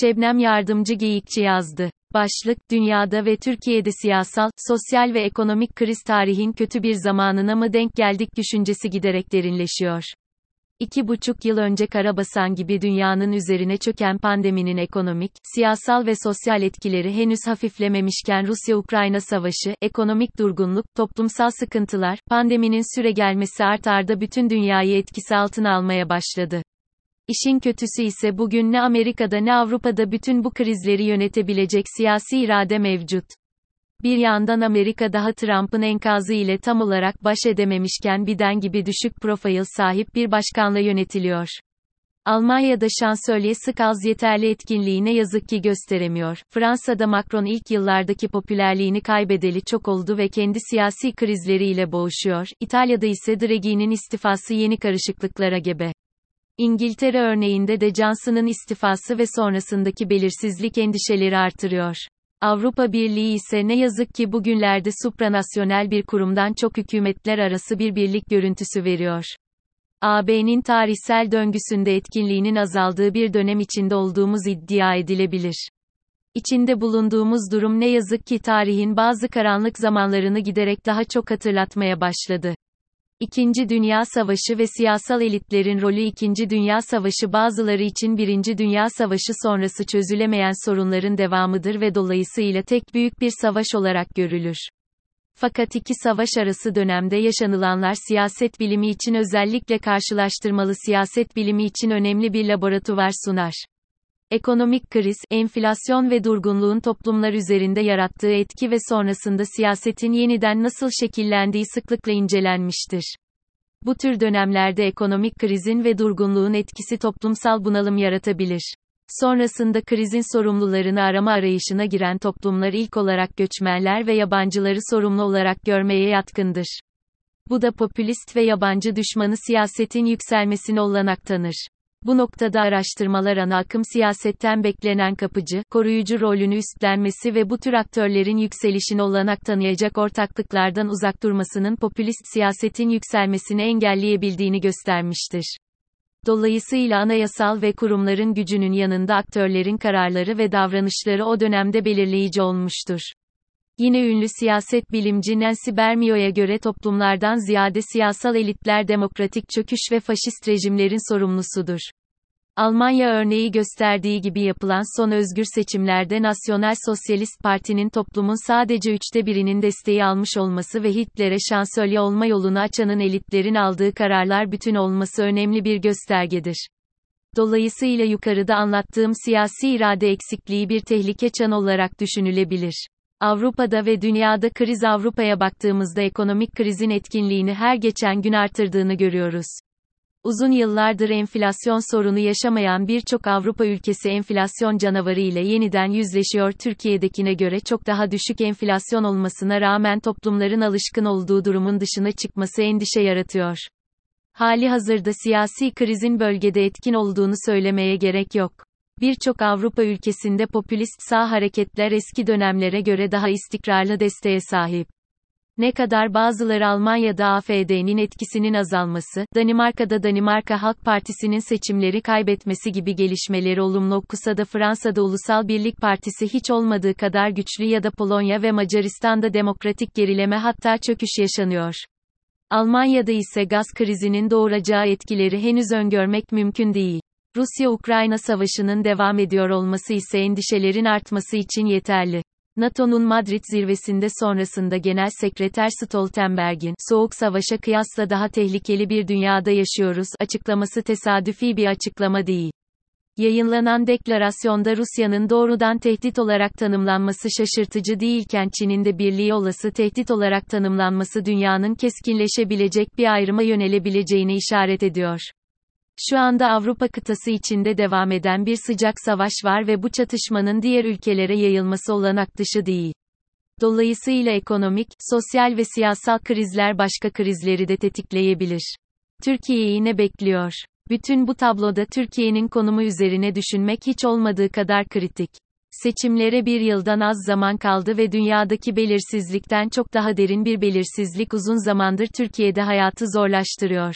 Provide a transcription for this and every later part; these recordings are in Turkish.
Şebnem Yardımcı Geyikçi yazdı. Başlık, dünyada ve Türkiye'de siyasal, sosyal ve ekonomik kriz tarihin kötü bir zamanına mı denk geldik düşüncesi giderek derinleşiyor. İki buçuk yıl önce karabasan gibi dünyanın üzerine çöken pandeminin ekonomik, siyasal ve sosyal etkileri henüz hafiflememişken Rusya-Ukrayna savaşı, ekonomik durgunluk, toplumsal sıkıntılar, pandeminin süre gelmesi art arda bütün dünyayı etkisi altına almaya başladı. İşin kötüsü ise bugün ne Amerika'da ne Avrupa'da bütün bu krizleri yönetebilecek siyasi irade mevcut. Bir yandan Amerika daha Trump'ın enkazı ile tam olarak baş edememişken Biden gibi düşük profil sahip bir başkanla yönetiliyor. Almanya'da şansölye az yeterli etkinliği ne yazık ki gösteremiyor. Fransa'da Macron ilk yıllardaki popülerliğini kaybedeli çok oldu ve kendi siyasi krizleriyle boğuşuyor. İtalya'da ise Draghi'nin istifası yeni karışıklıklara gebe. İngiltere örneğinde de Johnson'ın istifası ve sonrasındaki belirsizlik endişeleri artırıyor. Avrupa Birliği ise ne yazık ki bugünlerde supranasyonel bir kurumdan çok hükümetler arası bir birlik görüntüsü veriyor. AB'nin tarihsel döngüsünde etkinliğinin azaldığı bir dönem içinde olduğumuz iddia edilebilir. İçinde bulunduğumuz durum ne yazık ki tarihin bazı karanlık zamanlarını giderek daha çok hatırlatmaya başladı. İkinci Dünya Savaşı ve siyasal elitlerin rolü İkinci Dünya Savaşı bazıları için Birinci Dünya Savaşı sonrası çözülemeyen sorunların devamıdır ve dolayısıyla tek büyük bir savaş olarak görülür. Fakat iki savaş arası dönemde yaşanılanlar siyaset bilimi için özellikle karşılaştırmalı siyaset bilimi için önemli bir laboratuvar sunar. Ekonomik kriz, enflasyon ve durgunluğun toplumlar üzerinde yarattığı etki ve sonrasında siyasetin yeniden nasıl şekillendiği sıklıkla incelenmiştir. Bu tür dönemlerde ekonomik krizin ve durgunluğun etkisi toplumsal bunalım yaratabilir. Sonrasında krizin sorumlularını arama arayışına giren toplumlar ilk olarak göçmenler ve yabancıları sorumlu olarak görmeye yatkındır. Bu da popülist ve yabancı düşmanı siyasetin yükselmesine olanak tanır. Bu noktada araştırmalar ana akım siyasetten beklenen kapıcı, koruyucu rolünü üstlenmesi ve bu tür aktörlerin yükselişine olanak tanıyacak ortaklıklardan uzak durmasının popülist siyasetin yükselmesini engelleyebildiğini göstermiştir. Dolayısıyla anayasal ve kurumların gücünün yanında aktörlerin kararları ve davranışları o dönemde belirleyici olmuştur. Yine ünlü siyaset bilimci Nancy Bermio'ya göre toplumlardan ziyade siyasal elitler demokratik çöküş ve faşist rejimlerin sorumlusudur. Almanya örneği gösterdiği gibi yapılan son özgür seçimlerde Nasyonel Sosyalist Parti'nin toplumun sadece üçte birinin desteği almış olması ve Hitler'e şansölye olma yolunu açanın elitlerin aldığı kararlar bütün olması önemli bir göstergedir. Dolayısıyla yukarıda anlattığım siyasi irade eksikliği bir tehlike çan olarak düşünülebilir. Avrupa'da ve dünyada kriz Avrupa'ya baktığımızda ekonomik krizin etkinliğini her geçen gün artırdığını görüyoruz. Uzun yıllardır enflasyon sorunu yaşamayan birçok Avrupa ülkesi enflasyon canavarı ile yeniden yüzleşiyor. Türkiye'dekine göre çok daha düşük enflasyon olmasına rağmen toplumların alışkın olduğu durumun dışına çıkması endişe yaratıyor. Hali hazırda siyasi krizin bölgede etkin olduğunu söylemeye gerek yok. Birçok Avrupa ülkesinde popülist sağ hareketler eski dönemlere göre daha istikrarlı desteğe sahip. Ne kadar bazıları Almanya'da AFD'nin etkisinin azalması, Danimarka'da Danimarka Halk Partisi'nin seçimleri kaybetmesi gibi gelişmeleri olumlu okusa da Fransa'da Ulusal Birlik Partisi hiç olmadığı kadar güçlü ya da Polonya ve Macaristan'da demokratik gerileme hatta çöküş yaşanıyor. Almanya'da ise gaz krizinin doğuracağı etkileri henüz öngörmek mümkün değil. Rusya-Ukrayna savaşının devam ediyor olması ise endişelerin artması için yeterli. NATO'nun Madrid zirvesinde sonrasında Genel Sekreter Stoltenberg'in "Soğuk savaşa kıyasla daha tehlikeli bir dünyada yaşıyoruz" açıklaması tesadüfi bir açıklama değil. Yayınlanan deklarasyonda Rusya'nın doğrudan tehdit olarak tanımlanması şaşırtıcı değilken Çin'in de birliği olası tehdit olarak tanımlanması dünyanın keskinleşebilecek bir ayrıma yönelebileceğini işaret ediyor. Şu anda Avrupa kıtası içinde devam eden bir sıcak savaş var ve bu çatışmanın diğer ülkelere yayılması olanak dışı değil. Dolayısıyla ekonomik, sosyal ve siyasal krizler başka krizleri de tetikleyebilir. Türkiye'yi ne bekliyor? Bütün bu tabloda Türkiye'nin konumu üzerine düşünmek hiç olmadığı kadar kritik. Seçimlere bir yıldan az zaman kaldı ve dünyadaki belirsizlikten çok daha derin bir belirsizlik uzun zamandır Türkiye'de hayatı zorlaştırıyor.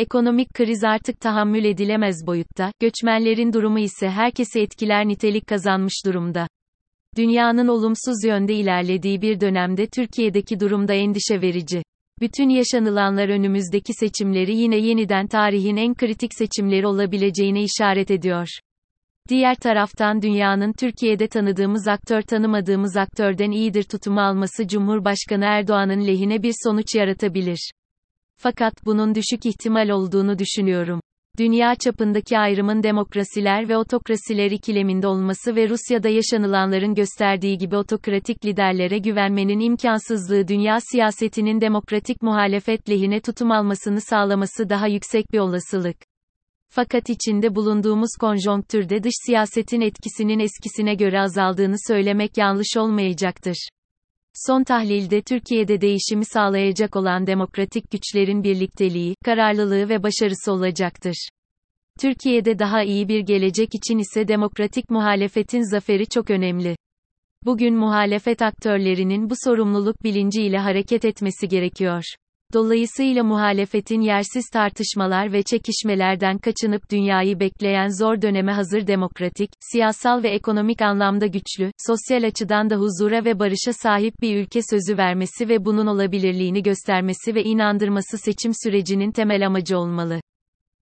Ekonomik kriz artık tahammül edilemez boyutta, göçmenlerin durumu ise herkesi etkiler nitelik kazanmış durumda. Dünyanın olumsuz yönde ilerlediği bir dönemde Türkiye'deki durumda endişe verici. Bütün yaşanılanlar önümüzdeki seçimleri yine yeniden tarihin en kritik seçimleri olabileceğine işaret ediyor. Diğer taraftan dünyanın Türkiye'de tanıdığımız aktör tanımadığımız aktörden iyidir tutumu alması Cumhurbaşkanı Erdoğan'ın lehine bir sonuç yaratabilir. Fakat bunun düşük ihtimal olduğunu düşünüyorum. Dünya çapındaki ayrımın demokrasiler ve otokrasiler ikileminde olması ve Rusya'da yaşanılanların gösterdiği gibi otokratik liderlere güvenmenin imkansızlığı dünya siyasetinin demokratik muhalefet lehine tutum almasını sağlaması daha yüksek bir olasılık. Fakat içinde bulunduğumuz konjonktürde dış siyasetin etkisinin eskisine göre azaldığını söylemek yanlış olmayacaktır. Son tahlilde Türkiye'de değişimi sağlayacak olan demokratik güçlerin birlikteliği, kararlılığı ve başarısı olacaktır. Türkiye'de daha iyi bir gelecek için ise demokratik muhalefetin zaferi çok önemli. Bugün muhalefet aktörlerinin bu sorumluluk bilinciyle hareket etmesi gerekiyor. Dolayısıyla muhalefetin yersiz tartışmalar ve çekişmelerden kaçınıp dünyayı bekleyen zor döneme hazır demokratik, siyasal ve ekonomik anlamda güçlü, sosyal açıdan da huzura ve barışa sahip bir ülke sözü vermesi ve bunun olabilirliğini göstermesi ve inandırması seçim sürecinin temel amacı olmalı.